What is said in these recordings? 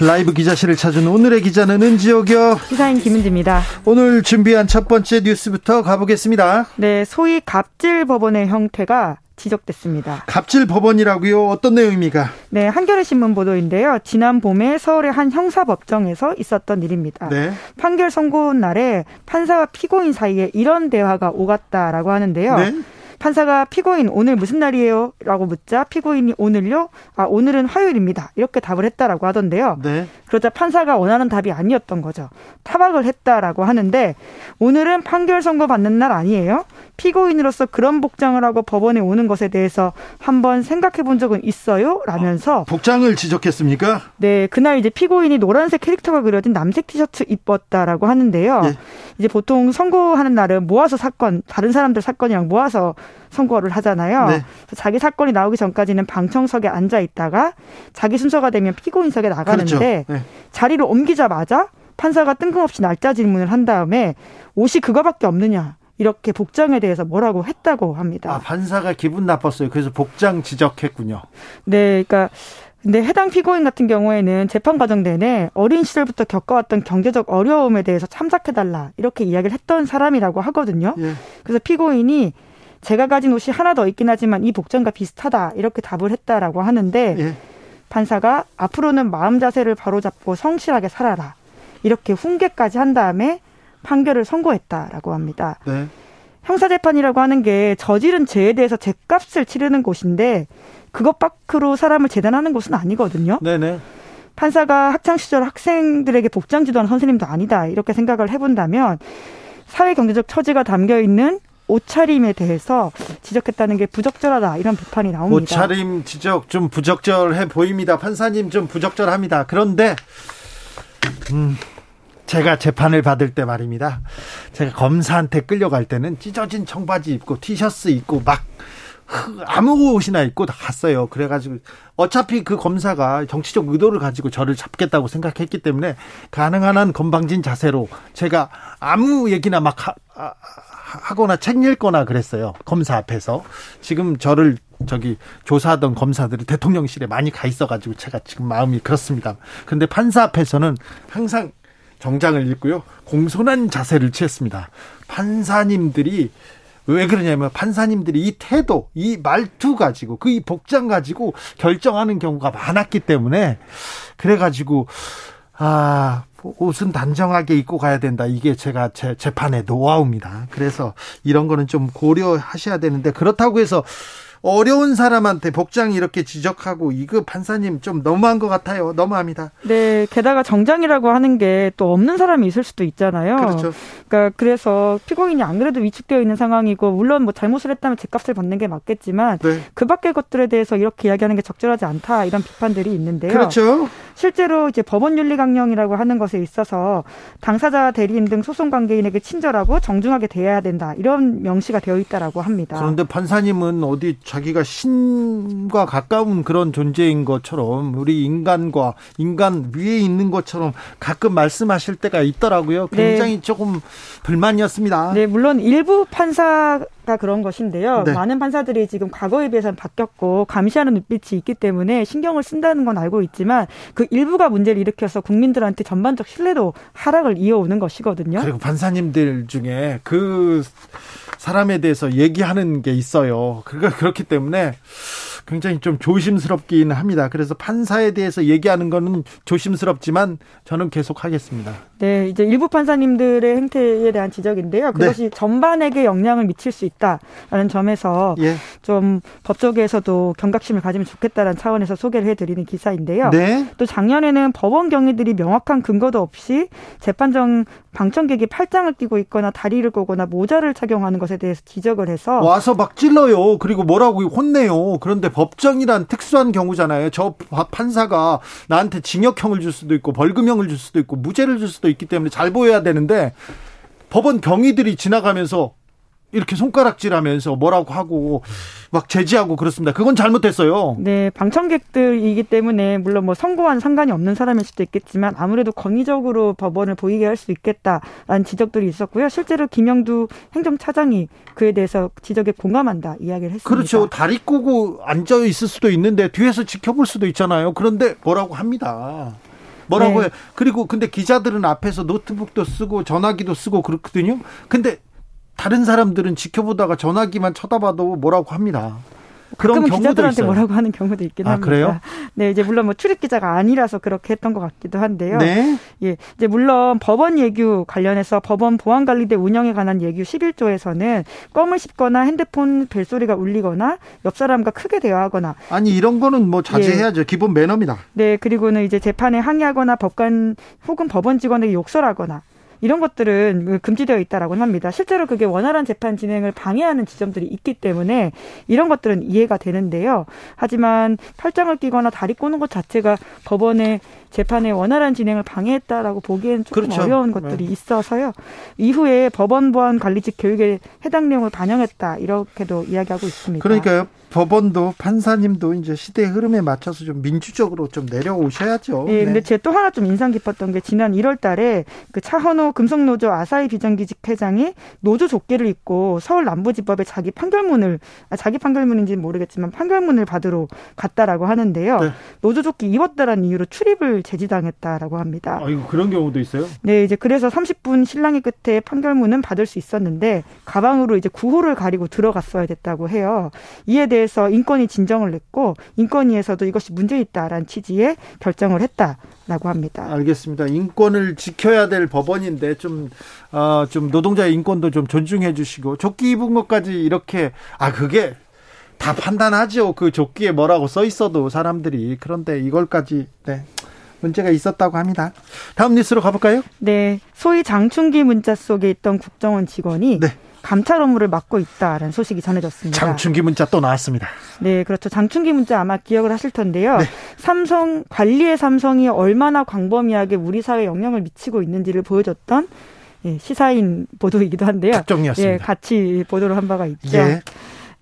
라이브 기자실을 찾은 오늘의 기자는 은지옥이요. 시사인 김은지입니다. 오늘 준비한 첫 번째 뉴스부터 가보겠습니다. 네, 소위 갑질 법원의 형태가 지적됐습니다. 갑질 법원이라고요? 어떤 내용입니까? 네, 한겨레 신문 보도인데요. 지난 봄에 서울의 한 형사 법정에서 있었던 일입니다. 네. 판결 선고 날에 판사와 피고인 사이에 이런 대화가 오갔다라고 하는데요. 네. 판사가 피고인 오늘 무슨 날이에요? 라고 묻자 피고인이 오늘요? 아, 오늘은 화요일입니다. 이렇게 답을 했다라고 하던데요. 네. 그러자 판사가 원하는 답이 아니었던 거죠. 타박을 했다라고 하는데 오늘은 판결 선고 받는 날 아니에요? 피고인으로서 그런 복장을 하고 법원에 오는 것에 대해서 한번 생각해 본 적은 있어요? 라면서 아, 복장을 지적했습니까? 네, 그날 이제 피고인이 노란색 캐릭터가 그려진 남색 티셔츠 입었다라고 하는데요. 예. 이제 보통 선고하는 날은 모아서 사건, 다른 사람들 사건이랑 모아서 선고를 하잖아요. 네. 자기 사건이 나오기 전까지는 방청석에 앉아 있다가 자기 순서가 되면 피고인석에 나가는데 그렇죠. 네. 자리를 옮기자마자 판사가 뜬금없이 날짜 질문을 한 다음에 옷이 그거밖에 없느냐. 이렇게 복장에 대해서 뭐라고 했다고 합니다. 아, 판사가 기분 나빴어요. 그래서 복장 지적했군요. 네, 그러니까 근데 해당 피고인 같은 경우에는 재판 과정 내내 어린 시절부터 겪어왔던 경제적 어려움에 대해서 참작해달라 이렇게 이야기를 했던 사람이라고 하거든요. 예. 그래서 피고인이 제가 가진 옷이 하나 더 있긴 하지만 이 복장과 비슷하다 이렇게 답을 했다라고 하는데 예. 판사가 앞으로는 마음 자세를 바로잡고 성실하게 살아라 이렇게 훈계까지 한 다음에 판결을 선고했다라고 합니다. 네. 형사재판이라고 하는 게 저지른 죄에 대해서 죄값을 치르는 곳인데 그것 밖으로 사람을 재단하는 곳은 아니거든요. 네네. 판사가 학창 시절 학생들에게 복장 지도하는 선생님도 아니다 이렇게 생각을 해본다면 사회 경제적 처지가 담겨 있는 옷차림에 대해서 지적했다는 게 부적절하다 이런 비판이 나옵니다. 옷차림 지적 좀 부적절해 보입니다. 판사님 좀 부적절합니다. 그런데 음, 제가 재판을 받을 때 말입니다. 제가 검사한테 끌려갈 때는 찢어진 청바지 입고 티셔츠 입고 막 아무 옷이나 입고 갔어요. 그래가지고 어차피 그 검사가 정치적 의도를 가지고 저를 잡겠다고 생각했기 때문에 가능한 한 건방진 자세로 제가 아무 얘기나 막 하, 하거나 책 읽거나 그랬어요. 검사 앞에서. 지금 저를 저기 조사하던 검사들이 대통령실에 많이 가 있어가지고 제가 지금 마음이 그렇습니다. 근데 판사 앞에서는 항상 정장을 입고요. 공손한 자세를 취했습니다. 판사님들이 왜 그러냐면 판사님들이 이 태도, 이 말투 가지고 그 이 복장 가지고 결정하는 경우가 많았기 때문에 그래 가지고 아 옷은 단정하게 입고 가야 된다. 이게 제가 제 재판의 노하우입니다. 그래서 이런 거는 좀 고려하셔야 되는데 그렇다고 해서 어려운 사람한테 복장 이렇게 지적하고 이거 판사님 좀 너무한 것 같아요. 너무합니다. 네, 게다가 정장이라고 하는 게 또 없는 사람이 있을 수도 있잖아요. 그렇죠. 그러니까 그래서 피고인이 안 그래도 위축되어 있는 상황이고 물론 뭐 잘못을 했다면 제값을 받는 게 맞겠지만 네. 그 밖의 것들에 대해서 이렇게 이야기하는 게 적절하지 않다 이런 비판들이 있는데요. 그렇죠. 실제로 이제 법원 윤리 강령이라고 하는 것에 있어서 당사자 대리인 등 소송 관계인에게 친절하고 정중하게 대해야 된다 이런 명시가 되어 있다라고 합니다. 그런데 판사님은 어디 자기가 신과 가까운 그런 존재인 것처럼 우리 인간과 인간 위에 있는 것처럼 가끔 말씀하실 때가 있더라고요. 네. 굉장히 네. 조금 불만이었습니다. 네, 물론 일부 판사 가 그런 것인데요. 네. 많은 판사들이 지금 과거에 비해서는 바뀌었고 감시하는 눈빛이 있기 때문에 신경을 쓴다는 건 알고 있지만 그 일부가 문제를 일으켜서 국민들한테 전반적 신뢰도 하락을 이어오는 것이거든요. 그리고 판사님들 중에 그 사람에 대해서 얘기하는 게 있어요. 그러니까 그렇기 때문에 굉장히 좀 조심스럽긴 합니다. 그래서 판사에 대해서 얘기하는 거는 조심스럽지만 저는 계속 하겠습니다. 네, 이제 일부 판사님들의 행태에 대한 지적인데요. 그것이 네. 전반에게 영향을 미칠 수 있다라는 점에서 예. 좀 법조계에서도 경각심을 가지면 좋겠다는 차원에서 소개를 해드리는 기사인데요. 네. 또 작년에는 법원 경위들이 명확한 근거도 없이 재판정 방청객이 팔짱을 끼고 있거나 다리를 꼬거나 모자를 착용하는 것에 대해서 지적을 해서 와서 막 찔러요. 그리고 뭐라고 혼내요. 그런데 법정이란 특수한 경우잖아요. 저 판사가 나한테 징역형을 줄 수도 있고 벌금형을 줄 수도 있고 무죄를 줄 수도 있기 때문에 잘 보여야 되는데 법원 경위들이 지나가면서 이렇게 손가락질하면서 뭐라고 하고 막 제지하고 그렇습니다. 그건 잘못됐어요. 네, 방청객들이기 때문에 물론 뭐 선고와는 상관이 없는 사람일 수도 있겠지만 아무래도 권위적으로 법원을 보이게 할 수 있겠다라는 지적들이 있었고요. 실제로 김영두 행정차장이 그에 대해서 지적에 공감한다 이야기를 했습니다. 그렇죠. 다리 꼬고 앉아 있을 수도 있는데 뒤에서 지켜볼 수도 있잖아요. 그런데 뭐라고 합니다. 뭐라고 네. 해. 그리고 근데 기자들은 앞에서 노트북도 쓰고 전화기도 쓰고 그렇거든요. 근데 다른 사람들은 지켜보다가 전화기만 쳐다봐도 뭐라고 합니다. 그런 경우도 기자들한테 있어요. 뭐라고 하는 경우도 있긴 아, 합니다. 그래요? 네, 이제 물론 뭐 출입 기자가 아니라서 그렇게 했던 것 같기도 한데요. 네. 예, 이제 물론 법원 예규 관련해서 법원 보안관리대 운영에 관한 예규 11조에서는 껌을 씹거나 핸드폰 벨소리가 울리거나 옆 사람과 크게 대화하거나 아니 이런 거는 뭐 자제해야죠. 예. 기본 매너입니다. 네, 그리고는 이제 재판에 항의하거나 법관 혹은 법원 직원에게 욕설하거나 이런 것들은 금지되어 있다라고 합니다. 실제로 그게 원활한 재판 진행을 방해하는 지점들이 있기 때문에 이런 것들은 이해가 되는데요. 하지만 팔짱을 끼거나 다리 꼬는 것 자체가 법원의 재판의 원활한 진행을 방해했다라고 보기에는 조금 그렇죠. 어려운 것들이 네. 있어서요. 이후에 법원 보안 관리직 교육에 해당 내용을 반영했다 이렇게도 이야기하고 있습니다. 그러니까요. 법원도 판사님도 이제 시대의 흐름에 맞춰서 좀 민주적으로 좀 내려오셔야죠. 네, 네. 근데 제 또 하나 좀 인상 깊었던 게 지난 1월 달에 그 차헌호 금속노조 아사히 비정규직 회장이 노조 조끼를 입고 서울 남부지법에 자기 판결문을 아, 자기 판결문인지는 모르겠지만 판결문을 받으러 갔다라고 하는데요. 네. 노조 조끼 입었다라는 이유로 출입을 제지당했다라고 합니다. 아, 이거 그런 경우도 있어요? 네, 이제 그래서 30분 신랑이 끝에 판결문은 받을 수 있었는데 가방으로 이제 구호를 가리고 들어갔어야 됐다고 해요. 이에 대해 대해서 인권위 진정을 냈고 인권위에서도 이것이 문제 있다라는 취지의 결정을 했다라고 합니다. 알겠습니다. 인권을 지켜야 될 법원인데 좀, 어, 좀 노동자의 인권도 좀 존중해 주시고 조끼 입은 것까지 이렇게 아 그게 다 판단하죠. 그 조끼에 뭐라고 써 있어도 사람들이 그런데 이걸까지 네. 문제가 있었다고 합니다. 다음 뉴스로 가볼까요? 네. 소위 장충기 문자 속에 있던 국정원 직원이 네. 감찰 업무를 맡고 있다라는 소식이 전해졌습니다. 장충기 문자 또 나왔습니다. 네, 그렇죠. 장충기 문자 아마 기억을 하실 텐데요. 네. 삼성 관리의 삼성이 얼마나 광범위하게 우리 사회에 영향을 미치고 있는지를 보여줬던 예, 시사인 보도이기도 한데요. 특정이었습니다. 예, 같이 보도를 한 바가 있죠. 예.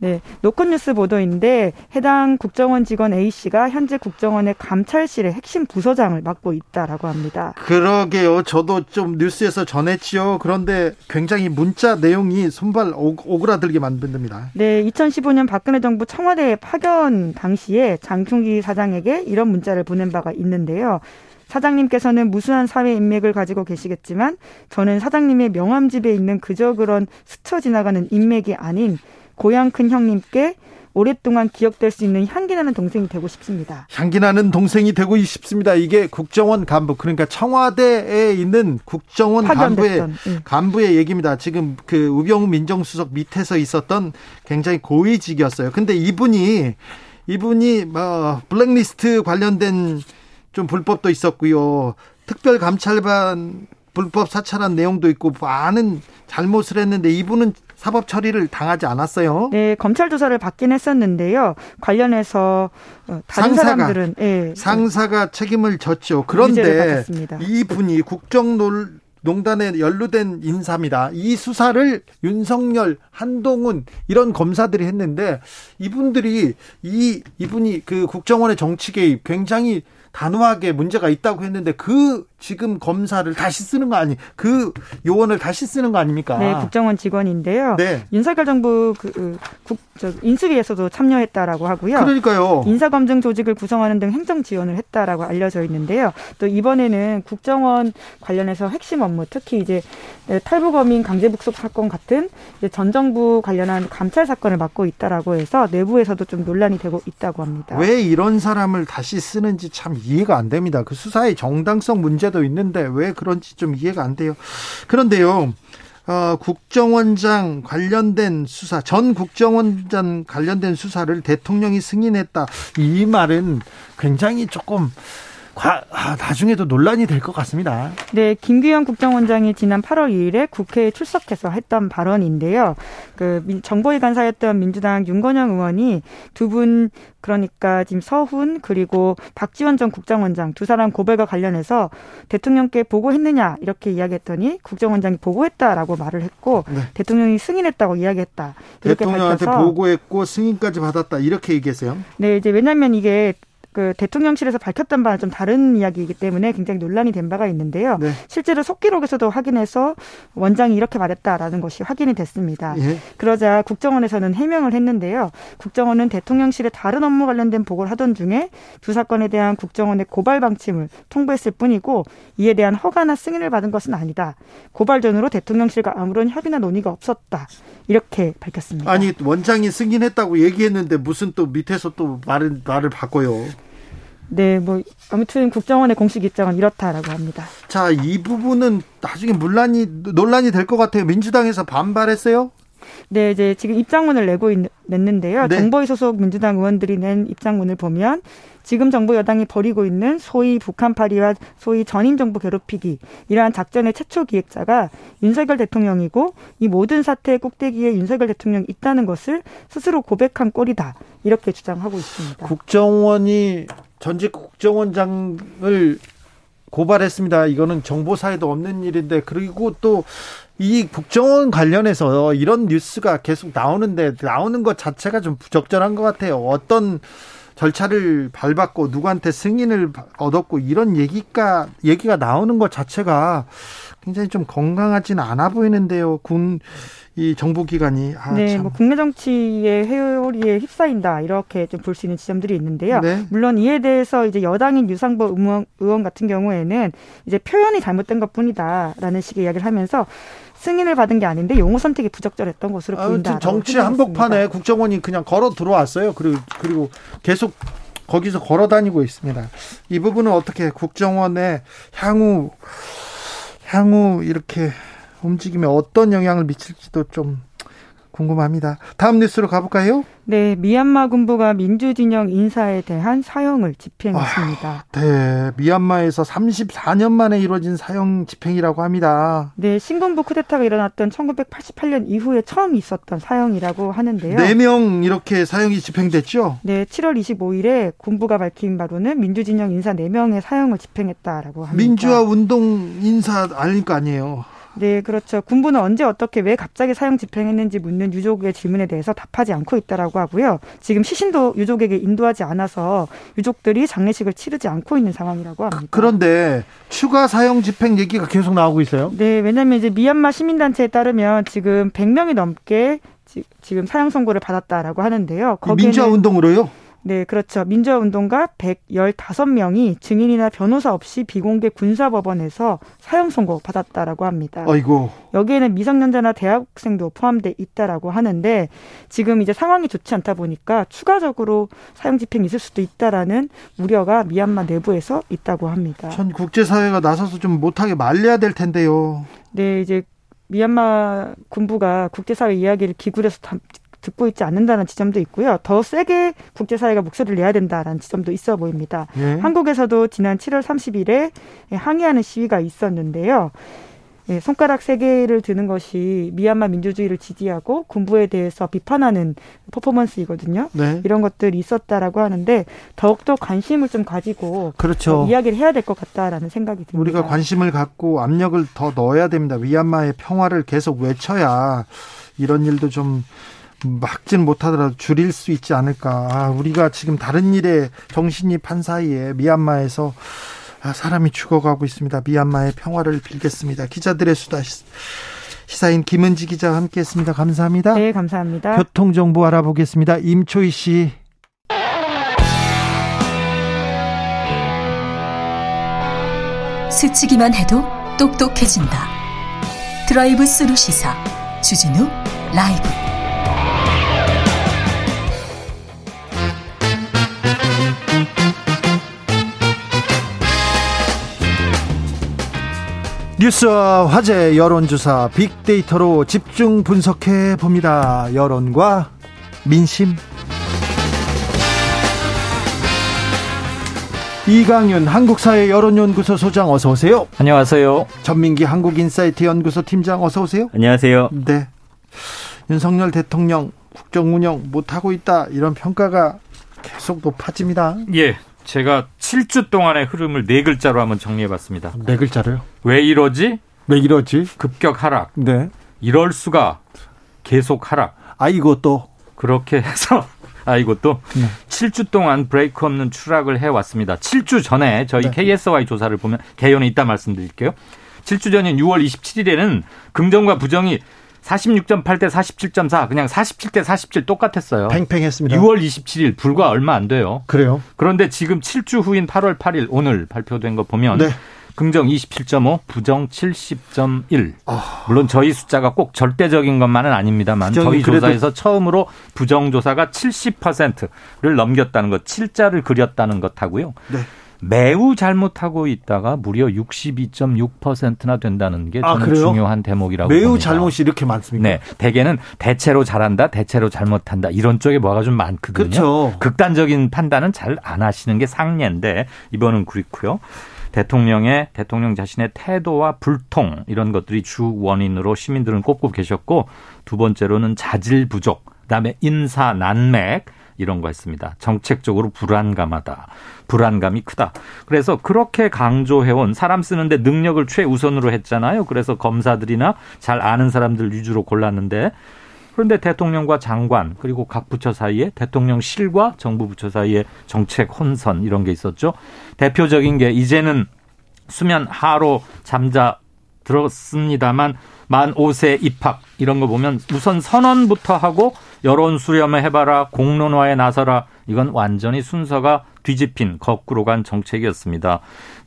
네, 노컷뉴스 보도인데 해당 국정원 직원 A 씨가 현재 국정원의 감찰실의 핵심 부서장을 맡고 있다라고 합니다. 그러게요. 저도 좀 뉴스에서 전했지요. 그런데 굉장히 문자 내용이 손발 오그라들게 만듭니다. 네, 2015년 박근혜 정부 청와대 파견 당시에 장충기 사장에게 이런 문자를 보낸 바가 있는데요. 사장님께서는 무수한 사회 인맥을 가지고 계시겠지만 저는 사장님의 명함 집에 있는 그저 그런 스쳐 지나가는 인맥이 아닌 고향 큰 형님께 오랫동안 기억될 수 있는 향기나는 동생이 되고 싶습니다. 향기나는 동생이 되고 싶습니다. 이게 국정원 간부 그러니까 청와대에 있는 국정원 간부의 네. 간부의 얘기입니다. 지금 그 우병우 민정수석 밑에서 있었던 굉장히 고위직이었어요. 근데 이분이 이분이 뭐 블랙리스트 관련된 좀 불법도 있었고요. 특별 감찰반 불법 사찰한 내용도 있고 많은 잘못을 했는데 이분은 사법 처리를 당하지 않았어요. 네, 검찰 조사를 받긴 했었는데요. 관련해서 어, 다른 상사가, 사람들은 예, 상사가 책임을 졌죠. 그런데 이 분이 국정놀 농단에 연루된 인사입니다. 이 수사를 윤석열, 한동훈 이런 검사들이 했는데 이분들이 이 이분이 그 국정원의 정치 개입 굉장히 단호하게 문제가 있다고 했는데 그 지금 검사를 다시 쓰는 거 아니 그 요원을 다시 쓰는 거 아닙니까? 네, 국정원 직원인데요. 네. 윤석열 정부 그, 그 국, 저, 인수위에서도 참여했다라고 하고요. 그러니까요. 인사검증 조직을 구성하는 등 행정 지원을 했다라고 알려져 있는데요. 또 이번에는 국정원 관련해서 핵심 업무, 특히 이제 탈북어민 강제북속 사건 같은 전 정부 관련한 감찰 사건을 맡고 있다라고 해서 내부에서도 좀 논란이 되고 있다고 합니다. 왜 이런 사람을 다시 쓰는지 참 이해가 안 됩니다. 그 수사의 정당성 문제 도 있는데 왜 그런지 좀 이해가 안 돼요. 그런데요. 어, 국정원장 관련된 수사, 전 국정원장 관련된 수사를 대통령이 승인했다. 이 말은 굉장히 조금 아, 나중에도 논란이 될 것 같습니다. 네, 김규현 국정원장이 지난 8월 2일에 국회에 출석해서 했던 발언인데요. 그 정보위 간사였던 민주당 윤건영 의원이 두 분 그러니까 지금 서훈 그리고 박지원 전 국정원장 두 사람 고발과 관련해서 대통령께 보고했느냐 이렇게 이야기했더니 국정원장이 보고했다라고 말을 했고 네. 대통령이 승인했다고 이야기했다. 이렇게 대통령한테 밝혀서 보고했고 승인까지 받았다 이렇게 얘기했어요. 네, 이제 왜냐하면 이게 그 대통령실에서 밝혔던 바와 좀 다른 이야기이기 때문에 굉장히 논란이 된 바가 있는데요. 네. 실제로 속기록에서도 확인해서 원장이 이렇게 말했다라는 것이 확인이 됐습니다. 예. 그러자 국정원에서는 해명을 했는데요. 국정원은 대통령실에 다른 업무 관련된 보고를 하던 중에 두 사건에 대한 국정원의 고발 방침을 통보했을 뿐이고 이에 대한 허가나 승인을 받은 것은 아니다. 고발 전으로 대통령실과 아무런 협의나 논의가 없었다. 이렇게 밝혔습니다. 아니 원장이 승인했다고 얘기했는데 무슨 또 밑에서 또 말을 말을 바꿔요. 네, 뭐 아무튼 국정원의 공식 입장은 이렇다라고 합니다. 자, 이 부분은 나중에 논란이 논란이 될 것 같아요. 민주당에서 반발했어요? 네, 이제 지금 입장문을 내고 있, 냈는데요. 네. 정보위 소속 민주당 의원들이 낸 입장문을 보면 지금 정부 여당이 벌이고 있는 소위 북한파리와 소위 전인 정부 괴롭히기 이러한 작전의 최초 기획자가 윤석열 대통령이고 이 모든 사태의 꼭대기에 윤석열 대통령이 있다는 것을 스스로 고백한 꼴이다 이렇게 주장하고 있습니다. 국정원이 전직 국정원장을 고발했습니다. 이거는 정보사에도 없는 일인데 그리고 또 이 국정원 관련해서 이런 뉴스가 계속 나오는데 나오는 것 자체가 좀 부적절한 것 같아요. 어떤 절차를 밟았고 누구한테 승인을 얻었고 이런 얘기가 얘기가 나오는 것 자체가 굉장히 좀 건강하진 않아 보이는데요. 군 이 정보기관이 아, 네, 참. 뭐 국내 정치의 회오리에 휩싸인다 이렇게 좀 볼 수 있는 지점들이 있는데요. 네. 물론 이에 대해서 이제 여당인 유상보 의원, 의원 같은 경우에는 이제 표현이 잘못된 것뿐이다라는 식의 이야기를 하면서 승인을 받은 게 아닌데 용어 선택이 부적절했던 것으로 보인다. 정치 한복판에 국정원이 그냥 걸어 들어왔어요. 그리고 그리고 계속 거기서 걸어 다니고 있습니다. 이 부분은 어떻게 국정원의 향후 향후 이렇게 움직임에 어떤 영향을 미칠지도 좀 궁금합니다. 다음 뉴스로 가볼까요? 네, 미얀마 군부가 민주진영 인사에 대한 사형을 집행했습니다. 아, 네, 미얀마에서 34년 만에 이루어진 사형 집행이라고 합니다. 네, 신군부 쿠데타가 일어났던 1988년 이후에 처음 있었던 사형이라고 하는데요. 4명 이렇게 사형이 집행됐죠? 네, 7월 25일에 군부가 밝힌 바로는 민주진영 인사 4명의 사형을 집행했다라고 합니다. 민주화 운동 인사 아닐 거 아니에요. 네, 그렇죠. 군부는 언제 어떻게 왜 갑자기 사형 집행했는지 묻는 유족의 질문에 대해서 답하지 않고 있다라고 하고요. 지금 시신도 유족에게 인도하지 않아서 유족들이 장례식을 치르지 않고 있는 상황이라고 합니다. 그런데 추가 사형 집행 얘기가 계속 나오고 있어요. 네, 왜냐하면 이제 미얀마 시민단체에 따르면 지금 100명이 넘게 지금 사형 선고를 받았다라고 하는데요. 민주화 운동으로요? 네, 그렇죠. 민주화운동가 115명이 증인이나 변호사 없이 비공개 군사법원에서 사형 선고 받았다라고 합니다. 아이고. 여기에는 미성년자나 대학생도 포함돼 있다라고 하는데 지금 이제 상황이 좋지 않다 보니까 추가적으로 사형 집행이 있을 수도 있다라는 우려가 미얀마 내부에서 있다고 합니다. 전 국제사회가 나서서 좀 못하게 말려야 될 텐데요. 네, 이제 미얀마 군부가 국제사회 이야기를 기굴해서 듣고 있지 않는다는 지점도 있고요. 더 세게 국제사회가 목소리를 내야 된다는 지점도 있어 보입니다. 예. 한국에서도 지난 7월 30일에 항의하는 시위가 있었는데요. 예, 손가락 세 개를 드는 것이 미얀마 민주주의를 지지하고 군부에 대해서 비판하는 퍼포먼스이거든요. 네. 이런 것들이 있었다라고 하는데 더욱더 관심을 좀 가지고 그렇죠. 이야기를 해야 될 것 같다라는 생각이 듭니다. 우리가 관심을 갖고 압력을 더 넣어야 됩니다. 미얀마의 평화를 계속 외쳐야 이런 일도 좀 막지는 못하더라도 줄일 수 있지 않을까. 아, 우리가 지금 다른 일에 정신이 판 사이에 미얀마에서 아, 사람이 죽어가고 있습니다. 미얀마의 평화를 빌겠습니다. 기자들의 수다 시사인 김은지 기자와 함께했습니다. 감사합니다. 네, 감사합니다. 교통 정보 알아보겠습니다. 임초희 씨. 스치기만 해도 똑똑해진다. 드라이브 스루 시사 주진우 라이브. 뉴스와 화제 여론조사 빅데이터로 집중 분석해 봅니다. 여론과 민심. 이강윤 한국사회 여론연구소 소장 어서 오세요. 안녕하세요. 전민기 한국인사이트 연구소 팀장 어서 오세요. 안녕하세요. 네. 윤석열 대통령 국정 운영 못 하고 있다 이런 평가가 계속 높아집니다. 예. 제가 7주 동안의 흐름을 네 글자로 한번 정리해 봤습니다. 네 글자로요? 왜 이러지? 왜 이러지? 급격 하락. 네. 이럴 수가 계속 하락. 아 이것도 그렇게 해서 아 이것도 네. 7주 동안 브레이크 없는 추락을 해 왔습니다. 7주 전에 저희 네. KSY 조사를 보면 개연이 있다 말씀드릴게요. 7주 전인 6월 27일에는 긍정과 부정이 46.8대 47.4 그냥 47대 47 똑같았어요. 팽팽했습니다. 6월 27일 불과 얼마 안 돼요. 그래요? 그런데 지금 7주 후인 8월 8일 오늘 발표된 거 보면 네. 긍정 27.5, 부정 70.1. 아... 물론 저희 숫자가 꼭 절대적인 것만은 아닙니다만 저희 조사에서 처음으로 부정 조사가 70%를 넘겼다는 것, 7자를 그렸다는 것하고요. 네. 매우 잘못하고 있다가 무려 62.6%나 된다는 게 아, 중요한 대목이라고 매우 봅니다. 잘못이 이렇게 많습니까? 네. 대개는 대체로 잘한다, 대체로 잘못한다 이런 쪽에 뭐가 좀 많거든요. 그렇죠. 극단적인 판단은 잘 안 하시는 게 상례인데 이번은 그렇고요. 대통령의 대통령 자신의 태도와 불통 이런 것들이 주 원인으로 시민들은 꼽고 계셨고 두 번째로는 자질 부족, 그다음에 인사 난맥 이런 거 했습니다. 정책적으로 불안감하다. 불안감이 크다. 그래서 그렇게 강조해온 사람 쓰는데 능력을 최우선으로 했잖아요. 그래서 검사들이나 잘 아는 사람들 위주로 골랐는데 그런데 대통령과 장관 그리고 각 부처 사이에 대통령실과 정부 부처 사이에 정책 혼선 이런 게 있었죠. 대표적인 게 이제는 수면 하로 잠자 들었습니다만 만 5세 입학 이런 거 보면 우선 선언부터 하고 여론 수렴을 해봐라 공론화에 나서라 이건 완전히 순서가 뒤집힌 거꾸로 간 정책이었습니다.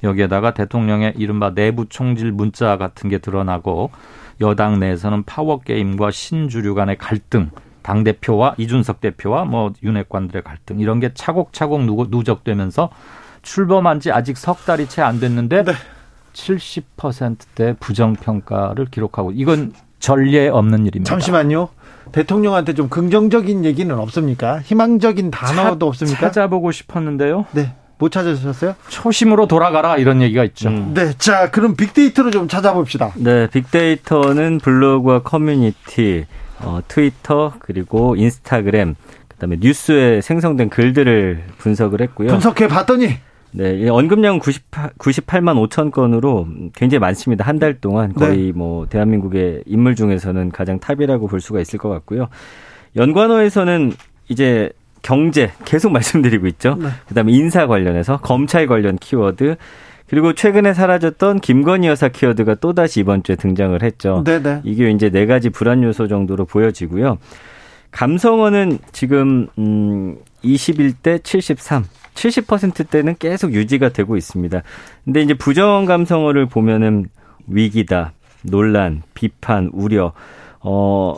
여기에다가 대통령의 이른바 내부 총질 문자 같은 게 드러나고 여당 내에서는 파워 게임과 신주류 간의 갈등 당 대표와 이준석 대표와 뭐 윤핵관들의 갈등 이런 게 차곡차곡 누적되면서 출범한 지 아직 석 달이 채 안 됐는데 네. 70%대 부정평가를 기록하고 이건 전례 없는 일입니다. 잠시만요. 대통령한테 좀 긍정적인 얘기는 없습니까? 희망적인 단어도 차, 없습니까? 찾아보고 싶었는데요. 네. 못 찾으셨어요? 초심으로 돌아가라 이런 얘기가 있죠. 음. 네. 자, 그럼 빅데이터로 좀 찾아봅시다. 네. 빅데이터는 블로그와 커뮤니티, 어, 트위터, 그리고 인스타그램, 그다음에 뉴스에 생성된 글들을 분석을 했고요. 분석해 봤더니 네, 언급량은 98, 98만 5천 건으로 굉장히 많습니다. 한 달 동안 거의 네. 뭐 대한민국의 인물 중에서는 가장 탑이라고 볼 수가 있을 것 같고요. 연관어에서는 이제 경제 계속 말씀드리고 있죠. 네. 그다음에 인사 관련해서 검찰 관련 키워드 그리고 최근에 사라졌던 김건희 여사 키워드가 또다시 이번 주에 등장을 했죠. 네네. 네. 이게 이제 네 가지 불안 요소 정도로 보여지고요. 감성어는 지금 음 21대 73. 70%대는 계속 유지가 되고 있습니다. 근데 이제 부정 감성어를 보면은 위기다, 논란, 비판, 우려, 어,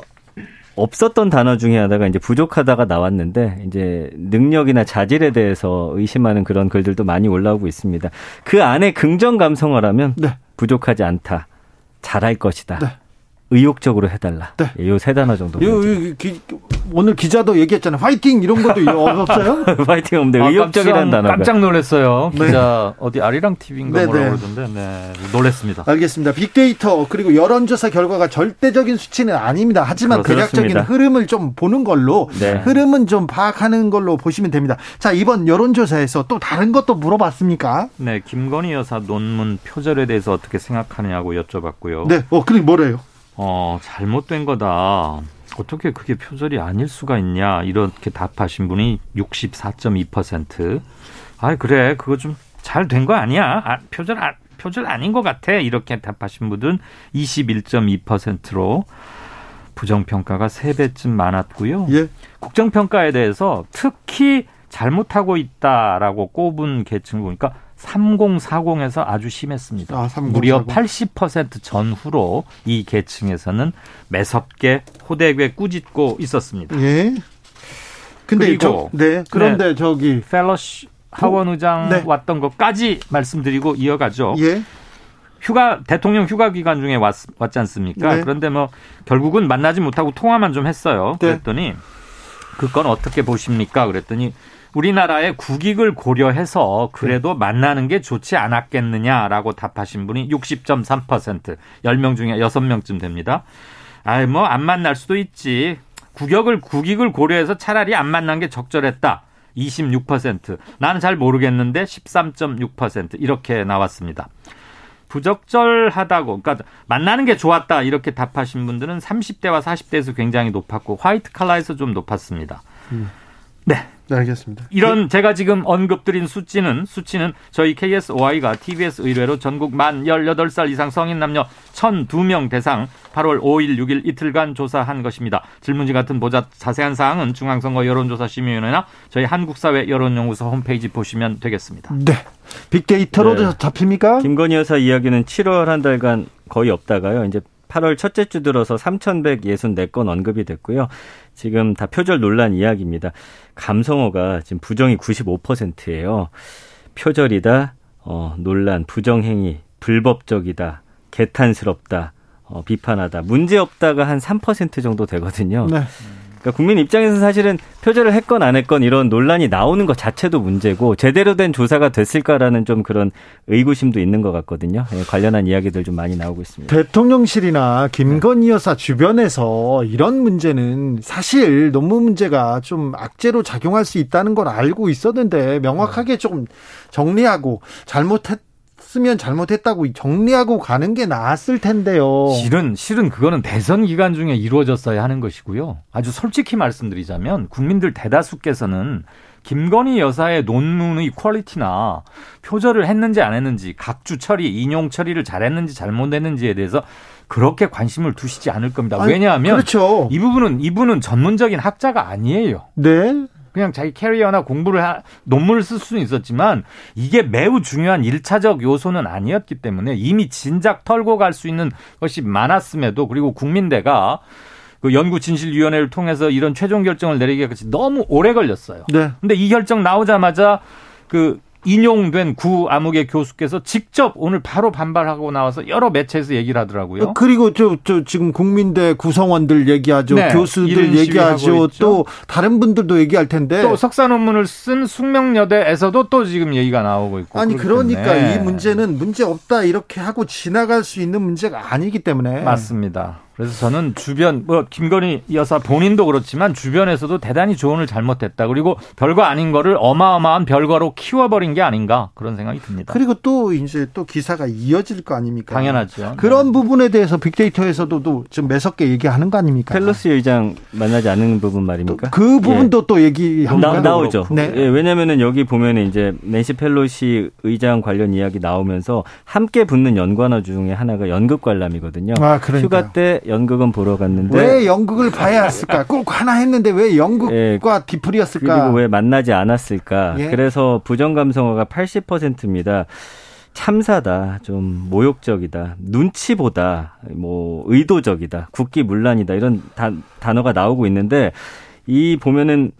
없었던 단어 중에 하나가 이제 부족하다가 나왔는데 이제 능력이나 자질에 대해서 의심하는 그런 글들도 많이 올라오고 있습니다. 그 안에 긍정 감성어라면 네. 부족하지 않다. 잘할 것이다. 네. 의욕적으로 해달라. 네. 예, 요세 단어 정도. 요, 요, 기, 오늘 기자도 얘기했잖아요. 화이팅 이런 것도 없어요? 화이팅 없는데 아, 의욕적이라는 단어. 깜짝 놀랐어요. 네. 기자 어디 아리랑 TV인가 네, 뭐라 네. 그러던데, 네, 놀랬습니다. 알겠습니다. 빅데이터 그리고 여론조사 결과가 절대적인 수치는 아닙니다. 하지만 대략적인 흐름을 좀 보는 걸로 네. 흐름은 좀 파악하는 걸로 보시면 됩니다. 자 이번 여론조사에서 또 다른 것도 물어봤습니까? 네, 김건희 여사 논문 표절에 대해서 어떻게 생각하느냐고 여쭤봤고요. 네, 어 그리고 뭐래요? 어, 잘못된 거다. 어떻게 그게 표절이 아닐 수가 있냐. 이렇게 답하신 분이 64.2%. 아, 그래. 그거 좀 잘 된 거 아니야. 아, 표절, 아, 표절 아닌 것 같아. 이렇게 답하신 분은 21.2%로 부정평가가 3배쯤 많았고요. 예. 국정평가에 대해서 특히 잘못하고 있다라고 꼽은 계층을 보니까 3040에서 아주 심했습니다. 아, 30, 무려 80% 전후로 이 계층에서는 매섭게 호되게 꾸짖고 있었습니다. 예. 근데 저, 네. 그런데 네, 저기 펠러시 하원 의장 네. 왔던 것까지 말씀드리고 이어가죠. 예. 휴가 대통령 휴가 기간 중에 왔, 왔지 않습니까? 네. 그런데 뭐 결국은 만나지 못하고 통화만 좀 했어요. 네. 그랬더니 그건 어떻게 보십니까? 그랬더니 우리나라의 국익을 고려해서 그래도 네. 만나는 게 좋지 않았겠느냐라고 답하신 분이 60.3% 10명 중에 6명쯤 됩니다. 아이 뭐 안 만날 수도 있지. 국역을 국익을 고려해서 차라리 안 만난 게 적절했다. 26%. 나는 잘 모르겠는데 13.6% 이렇게 나왔습니다. 부적절하다고, 그러니까 만나는 게 좋았다 이렇게 답하신 분들은 30대와 40대에서 굉장히 높았고 화이트 칼라에서 좀 높았습니다. 음. 네. 네, 알겠습니다. 이런 그... 제가 지금 언급드린 수치는 수치는 저희 KSOI가 TBS 의뢰로 전국 만 18살 이상 성인 남녀 1,002명 대상 8월 5일, 6일 이틀간 조사한 것입니다. 질문지 같은 보자 자세한 사항은 중앙선거 여론조사 심의위원회나 저희 한국사회 여론연구소 홈페이지 보시면 되겠습니다. 네. 빅데이터로도 네. 잡힙니까? 김건희 여사 이야기는 7월 한 달간 거의 없다가요. 이제 8월 첫째 주 들어서 3,164건 언급이 됐고요. 지금 다 표절 논란 이야기입니다. 감성어가 지금 부정이 95%예요. 표절이다, 어, 논란, 부정행위, 불법적이다, 개탄스럽다, 어, 비판하다, 문제없다가 한 3% 정도 되거든요. 네. 그러니까 국민 입장에서 사실은 표절을 했건 안 했건 이런 논란이 나오는 것 자체도 문제고 제대로 된 조사가 됐을까라는 좀 그런 의구심도 있는 것 같거든요. 예, 관련한 이야기들 좀 많이 나오고 있습니다. 대통령실이나 김건희 여사 주변에서 이런 문제는 사실 논문 문제가 좀 악재로 작용할 수 있다는 걸 알고 있었는데 명확하게 좀 정리하고 잘못했 했으면 잘못했다고 정리하고 가는 게 나았을 텐데요. 실은 실은 그거는 대선 기간 중에 이루어졌어야 하는 것이고요. 아주 솔직히 말씀드리자면 국민들 대다수께서는 김건희 여사의 논문의 퀄리티나 표절을 했는지 안 했는지 각주 처리, 인용 처리를 잘했는지 잘못했는지에 대해서 그렇게 관심을 두시지 않을 겁니다. 왜냐하면 그렇죠. 이 부분은 이분은 전문적인 학자가 아니에요. 네. 그냥 자기 캐리어나 공부를 하, 논문을 쓸 수는 있었지만 이게 매우 중요한 일차적 요소는 아니었기 때문에 이미 진작 털고 갈 수 있는 것이 많았음에도 그리고 국민대가 그 연구 진실 위원회를 통해서 이런 최종 결정을 내리기까지 너무 오래 걸렸어요. 네. 근데 이 결정 나오자마자 그 인용된 구 암흑의 교수께서 직접 오늘 바로 반발하고 나와서 여러 매체에서 얘기를 하더라고요. 어, 그리고 저, 저 지금 국민대 구성원들 얘기하죠. 네, 교수들 얘기하죠. 또 다른 분들도 얘기할 텐데. 또 석사 논문을 쓴 숙명여대에서도 또 지금 얘기가 나오고 있고. 아니 그러니까 때문에. 이 문제는 문제 없다 이렇게 하고 지나갈 수 있는 문제가 아니기 때문에. 맞습니다. 그래서 저는 주변 뭐 김건희 여사 본인도 그렇지만 주변에서도 대단히 조언을 잘못했다. 그리고 별거 아닌 거를 어마어마한 별거로 키워버린 게 아닌가 그런 생각이 듭니다. 그리고 또 이제 또 기사가 이어질 거 아닙니까? 당연하죠. 그런 네. 부분에 대해서 빅데이터에서도 좀 매섭게 얘기하는 거 아닙니까? 펠로시 의장 만나지 않은 부분 말입니까? 그 부분도 예. 또 얘기한 나, 나오죠. 네. 예, 왜냐면은 여기 보면 이제 낸시 펠로시 의장 관련 이야기 나오면서 함께 붙는 연관어 중에 하나가 연극 관람이거든요. 아, 그러니까. 휴가 때 연극은 보러 갔는데 왜 연극을 봐야 했을까? 꼭 하나 했는데 왜 연극과 예, 디플이었을까? 그리고 왜 만나지 않았을까? 예. 그래서 부정 감성어가 80%입니다. 참사다, 좀 모욕적이다, 눈치보다, 뭐 의도적이다, 국기문란이다 이런 단, 단어가 나오고 있는데 이 보면은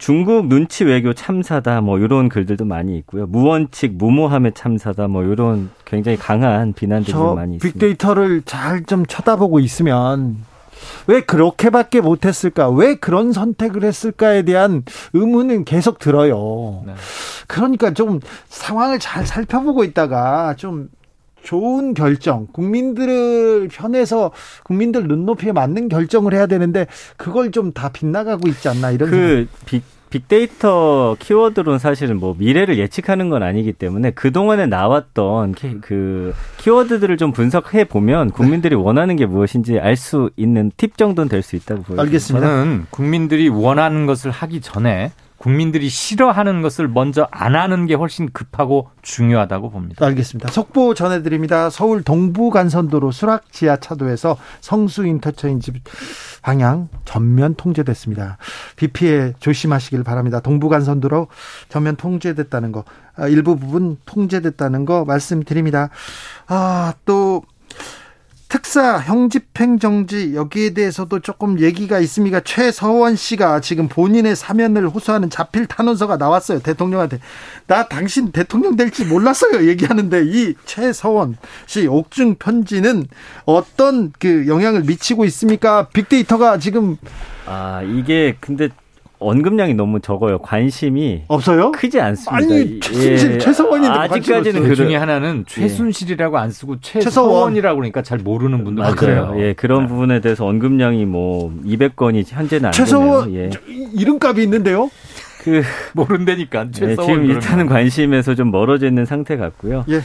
중국 눈치 외교 참사다 뭐 이런 글들도 많이 있고요. 무원칙 무모함의 참사다 뭐 이런 굉장히 강한 비난들이 많이 있습니다. 빅데이터를 잘 좀 쳐다보고 있으면 왜 그렇게밖에 못했을까? 왜 그런 선택을 했을까에 대한 의문은 계속 들어요. 네. 그러니까 좀 상황을 잘 살펴보고 있다가 좀 좋은 결정, 국민들을 편에서 국민들 눈높이에 맞는 결정을 해야 되는데 그걸 좀 다 빗나가고 있지 않나 이런 그 빅, 빅데이터 키워드로는 사실은 뭐 미래를 예측하는 건 아니기 때문에 그동안에 나왔던 키, 그 키워드들을 좀 분석해 보면 국민들이 네. 원하는 게 무엇인지 알 수 있는 팁 정도는 될 수 있다고 보여요. 알겠습니다. 저는 국민들이 원하는 것을 하기 전에 국민들이 싫어하는 것을 먼저 안 하는 게 훨씬 급하고 중요하다고 봅니다. 알겠습니다. 속보 전해드립니다. 서울 동부간선도로 수락 지하차도에서 성수 인터체인지 방향 전면 통제됐습니다. 비 피해 조심하시길 바랍니다. 동부간선도로 전면 통제됐다는 거, 아, 일부 부분 통제됐다는 거 말씀드립니다. 아, 또 특사 형집행 정지 여기에 대해서도 조금 얘기가 있습니다. 최서원 씨가 지금 본인의 사면을 호소하는 자필 탄원서가 나왔어요. 대통령한테. 나 당신 대통령 될지 몰랐어요. 얘기하는데 이 최서원 씨 옥중 편지는 어떤 그 영향을 미치고 있습니까? 빅데이터가 지금 아, 이게 근데 언급량이 너무 적어요. 관심이 없어요? 크지 않습니다. 아니 최순실, 예. 최서원인데 아직까지는 그 중에 하나는 예. 최순실이라고 안 쓰고 최서원이라고 그러니까 잘 모르는 분들 맞아요. 그래요. 예, 그런 네. 부분에 대해서 언급량이 뭐 200건이 현재는 안 최서원 예. 이름값이 있는데요. 그 모른다니까. 예, 지금 일단은 관심에서 좀 멀어져 있는 상태 같고요. 예.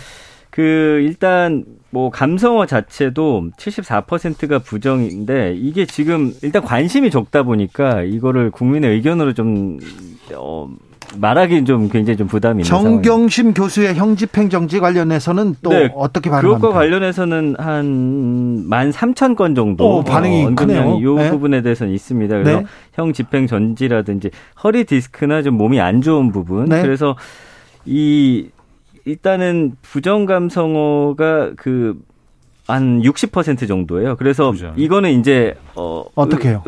그 일단 뭐 감성어 자체도 74%가 부정인데 이게 지금 일단 관심이 적다 보니까 이거를 국민의 의견으로 좀 어, 말하기는 좀 굉장히 좀 부담이 있는 정경심 교수의 형집행 정지 관련해서는 또 네, 어떻게 반응합니까? 그것과 관련해서는 한 만 삼천 건 정도 오, 반응이 어, 크네요. 이 네. 부분에 대해서는 있습니다. 그래서 네. 형 집행 전지라든지 허리 디스크나 좀 몸이 안 좋은 부분 네. 그래서 이 일단은 부정 감성어가 그 한 60% 정도예요. 그래서 부정. 이거는 이제 어 어떻게 해요?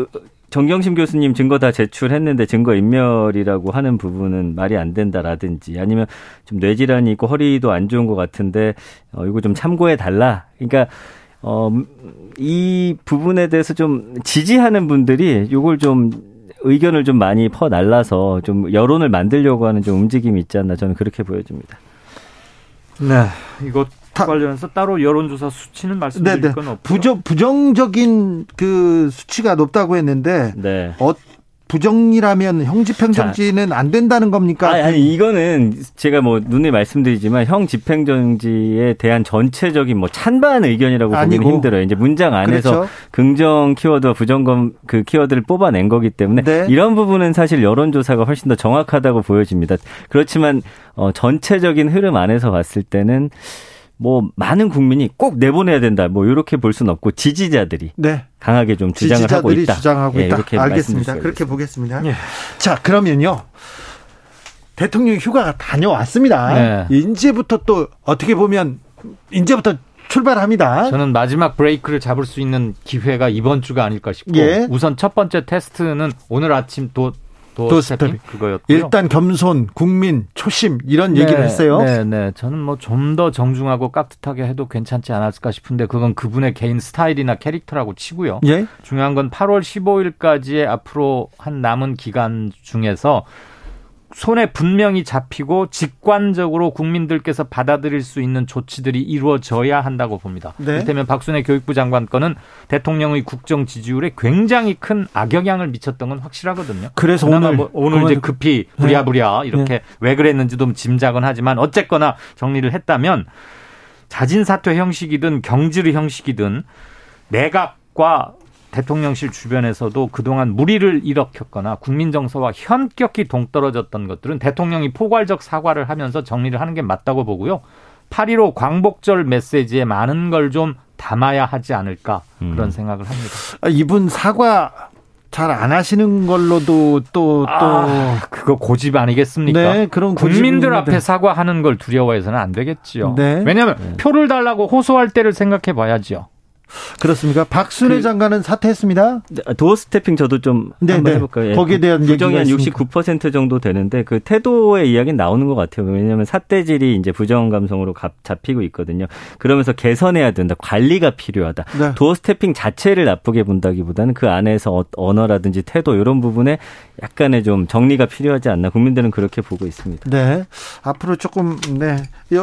정경심 교수님 증거 다 제출했는데 증거 인멸이라고 하는 부분은 말이 안 된다라든지 아니면 좀 뇌질환이 있고 허리도 안 좋은 것 같은데 어 이거 좀 참고해 달라. 그러니까 어 이 부분에 대해서 좀 지지하는 분들이 요걸 좀 의견을 좀 많이 퍼 날라서 좀 여론을 만들려고 하는 좀 움직임이 있지 않나 저는 그렇게 보여집니다. 네. 이거 관련해서 따로 여론조사 수치는 말씀드릴 네네. 건 없고 부정 부정적인 그 수치가 높다고 했는데 네. 어, 부정이라면 형집행정지는 안 된다는 겁니까? 아니, 아니, 이거는 제가 뭐 눈에 말씀드리지만 형집행정지에 대한 전체적인 뭐 찬반 의견이라고 보기는 힘들어요. 이제 문장 안에서 그렇죠. 긍정 키워드와 부정검 그 키워드를 뽑아낸 거기 때문에 네. 이런 부분은 사실 여론조사가 훨씬 더 정확하다고 보여집니다. 그렇지만 어, 전체적인 흐름 안에서 봤을 때는 뭐 많은 국민이 꼭 내보내야 된다. 뭐 이렇게 볼 수는 없고 지지자들이 네. 강하게 좀 주장을 하고 있다. 주장하고 예, 있다. 이렇게 알겠습니다. 그렇게 보겠습니다. 예. 자, 그러면요. 대통령 휴가가 다녀왔습니다. 네. 이제부터 또 어떻게 보면 이제부터 출발합니다. 저는 마지막 브레이크를 잡을 수 있는 기회가 이번 주가 아닐까 싶고 예. 우선 첫 번째 테스트는 오늘 아침 또 도스텝 그거였고요. 일단 겸손, 국민, 초심 이런 네, 얘기를 했어요. 네, 네. 저는 뭐 좀 더 정중하고 깍듯하게 해도 괜찮지 않았을까 싶은데 그건 그분의 개인 스타일이나 캐릭터라고 치고요. 예? 중요한 건 8월 15일까지의 앞으로 한 남은 기간 중에서 손에 분명히 잡히고 직관적으로 국민들께서 받아들일 수 있는 조치들이 이루어져야 한다고 봅니다. 네. 이를테면 박순애 교육부 장관 건은 대통령의 국정 지지율에 굉장히 큰 악영향을 미쳤던 건 확실하거든요. 그래서 오늘 뭐 오늘 이제 급히 부랴부랴 네. 이렇게 네. 왜 그랬는지도 짐작은 하지만 어쨌거나 정리를 했다면 자진 사퇴 형식이든 경질 형식이든 내각과 대통령실 주변에서도 그동안 무리를 일으켰거나 국민 정서와 현격히 동떨어졌던 것들은 대통령이 포괄적 사과를 하면서 정리를 하는 게 맞다고 보고요. 8.15 광복절 메시지에 많은 걸 좀 담아야 하지 않을까 그런 음. 생각을 합니다. 아, 이분 사과 잘 안 하시는 걸로도 또, 또. 아, 그거 고집 아니겠습니까? 네, 그런 국민들 앞에 사과하는 걸 두려워해서는 안 되겠지요. 네. 왜냐하면 네. 표를 달라고 호소할 때를 생각해 봐야지요. 그렇습니까? 박순애 그, 장관은 사퇴했습니다. 네, doorstepping 저도 좀 네, 한번 네. 해볼까요? 예. 거기에 대한 부정이 한 69% 정도 되는데 그 태도의 이야기는 나오는 것 같아요. 왜냐하면 삿대질이 이제 부정 감성으로 잡히고 있거든요. 그러면서 개선해야 된다. 관리가 필요하다. 네. doorstepping 자체를 나쁘게 본다기보다는 그 안에서 어, 언어라든지 태도 이런 부분에 약간의 좀 정리가 필요하지 않나 국민들은 그렇게 보고 있습니다. 네. 앞으로 조금 네.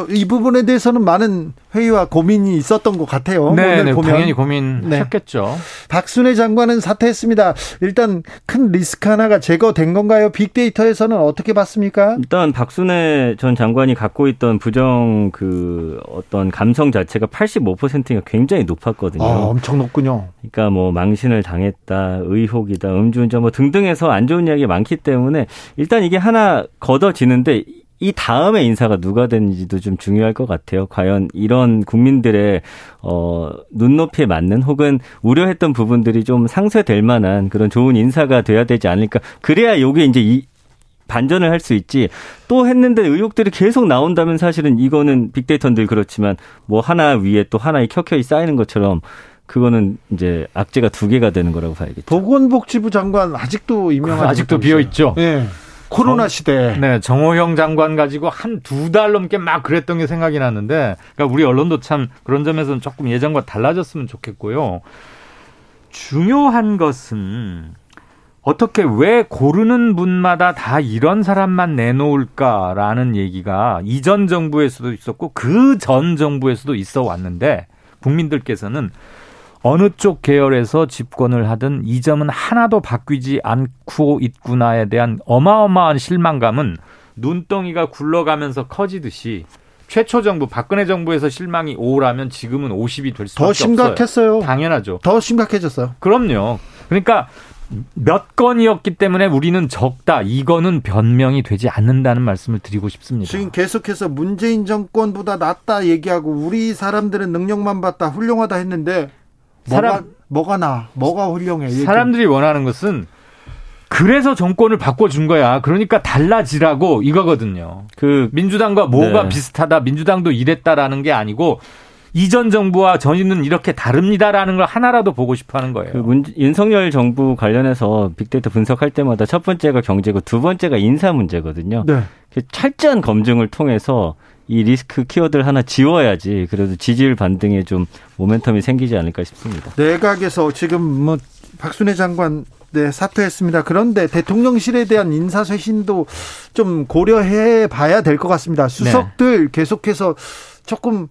이 부분에 대해서는 많은 회의와 고민이 있었던 것 같아요. 네, 네 보면. 당연히 고민하셨겠죠. 네. 박순애 장관은 사퇴했습니다. 일단 큰 리스크 하나가 제거된 건가요? 빅데이터에서는 어떻게 봤습니까? 일단 박순애 전 장관이 갖고 있던 부정 그 어떤 감성 자체가 85%가 굉장히 높았거든요. 아, 엄청 높군요. 그러니까 뭐 망신을 당했다, 의혹이다, 음주운전 뭐 등등해서 안 좋은 이야기 많기 때문에 일단 이게 하나 걷어지는데 이 다음에 인사가 누가 되는지도 좀 중요할 것 같아요. 과연 이런 국민들의 어 눈높이에 맞는 혹은 우려했던 부분들이 좀 상쇄될 만한 그런 좋은 인사가 돼야 되지 않을까. 그래야 요게 이제 이 반전을 할 수 있지 또 했는데 의혹들이 계속 나온다면 사실은 이거는 빅데이터들 그렇지만 뭐 하나 위에 또 하나의 켜켜이 쌓이는 것처럼 그거는 이제 악재가 두 개가 되는 거라고 봐야겠죠. 보건복지부 장관 아직도 임명하지 아직도 비어 있죠. 네. 코로나 시대. 네, 정호영 장관 가지고 한 두 달 넘게 막 그랬던 게 생각이 나는데, 그러니까 우리 언론도 참 그런 점에서는 조금 예전과 달라졌으면 좋겠고요. 중요한 것은 어떻게 왜 고르는 분마다 다 이런 사람만 내놓을까라는 얘기가 이전 정부에서도 있었고 그 전 정부에서도 있어 왔는데 국민들께서는 어느 쪽 계열에서 집권을 하든 이 점은 하나도 바뀌지 않고 있구나에 대한 어마어마한 실망감은 눈덩이가 굴러가면서 커지듯이 최초 정부 박근혜 정부에서 실망이 5라면 지금은 50이 될 수밖에 더 심각했어요. 없어요. 당연하죠. 더 심각해졌어요. 그럼요. 그러니까 몇 건이었기 때문에 우리는 적다. 이거는 변명이 되지 않는다는 말씀을 드리고 싶습니다. 지금 계속해서 문재인 정권보다 낫다 얘기하고 우리 사람들은 능력만 봤다 훌륭하다 했는데 사람, 뭐가 뭐가 나 뭐가 훌륭해 사람들이 원하는 것은 그래서 정권을 바꿔준 거야. 그러니까 달라지라고 이거거든요. 그 민주당과 뭐가 네. 비슷하다. 민주당도 이랬다라는 게 아니고 이전 정부와 저희는 이렇게 다릅니다라는 걸 하나라도 보고 싶어 하는 거예요. 그 문, 윤석열 정부 관련해서 빅데이터 분석할 때마다 첫 번째가 경제고 두 번째가 인사 문제거든요. 네. 그 철저한 검증을 통해서 이 리스크 키워드를 하나 지워야지 그래도 지지율 반등에 좀 모멘텀이 생기지 않을까 싶습니다. 내각에서 지금 뭐 박순애 장관 네, 사퇴했습니다. 그런데 대통령실에 대한 인사쇄신도 좀 고려해 봐야 될 것 같습니다. 수석들 네. 계속해서 조금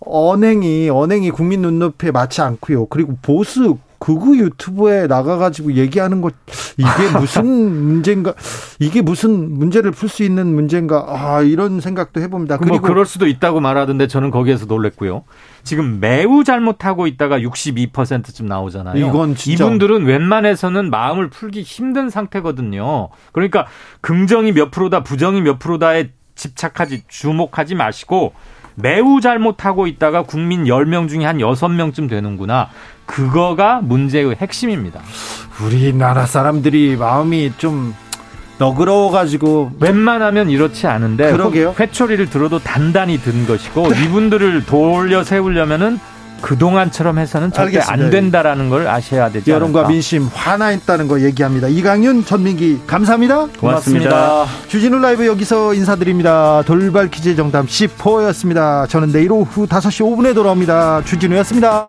언행이 언행이 국민 눈높이에 맞지 않고요. 그리고 보수 극우 유튜브에 나가가지고 얘기하는 것 이게 무슨 문제인가? 이게 무슨 문제를 풀 수 있는 문제인가? 아 이런 생각도 해봅니다. 뭐 그리고 뭐 그럴 수도 있다고 말하던데 저는 거기에서 놀랬고요. 지금 매우 잘못하고 있다가 62%쯤 나오잖아요. 이건 진짜. 이분들은 웬만해서는 마음을 풀기 힘든 상태거든요. 그러니까 긍정이 몇 프로다, 부정이 몇 프로다에 집착하지 주목하지 마시고 매우 잘못하고 있다가 국민 10명 중에 한 6명쯤 되는구나. 그거가 문제의 핵심입니다. 우리나라 사람들이 마음이 좀 너그러워가지고 웬만하면 이렇지 않은데 그러게요. 회초리를 들어도 단단히 든 것이고 네. 이분들을 돌려 세우려면은 그동안처럼 해서는 절대 알겠습니다. 안 된다라는 걸 아셔야 되죠. 여론과 않을까? 민심 화나 있다는 거 얘기합니다. 이강윤, 전민기 감사합니다. 고맙습니다. 고맙습니다. 주진우 라이브 여기서 인사드립니다. 돌발 퀴즈 정답 10호였습니다. 저는 내일 오후 5시 5분에 돌아옵니다. 주진우였습니다.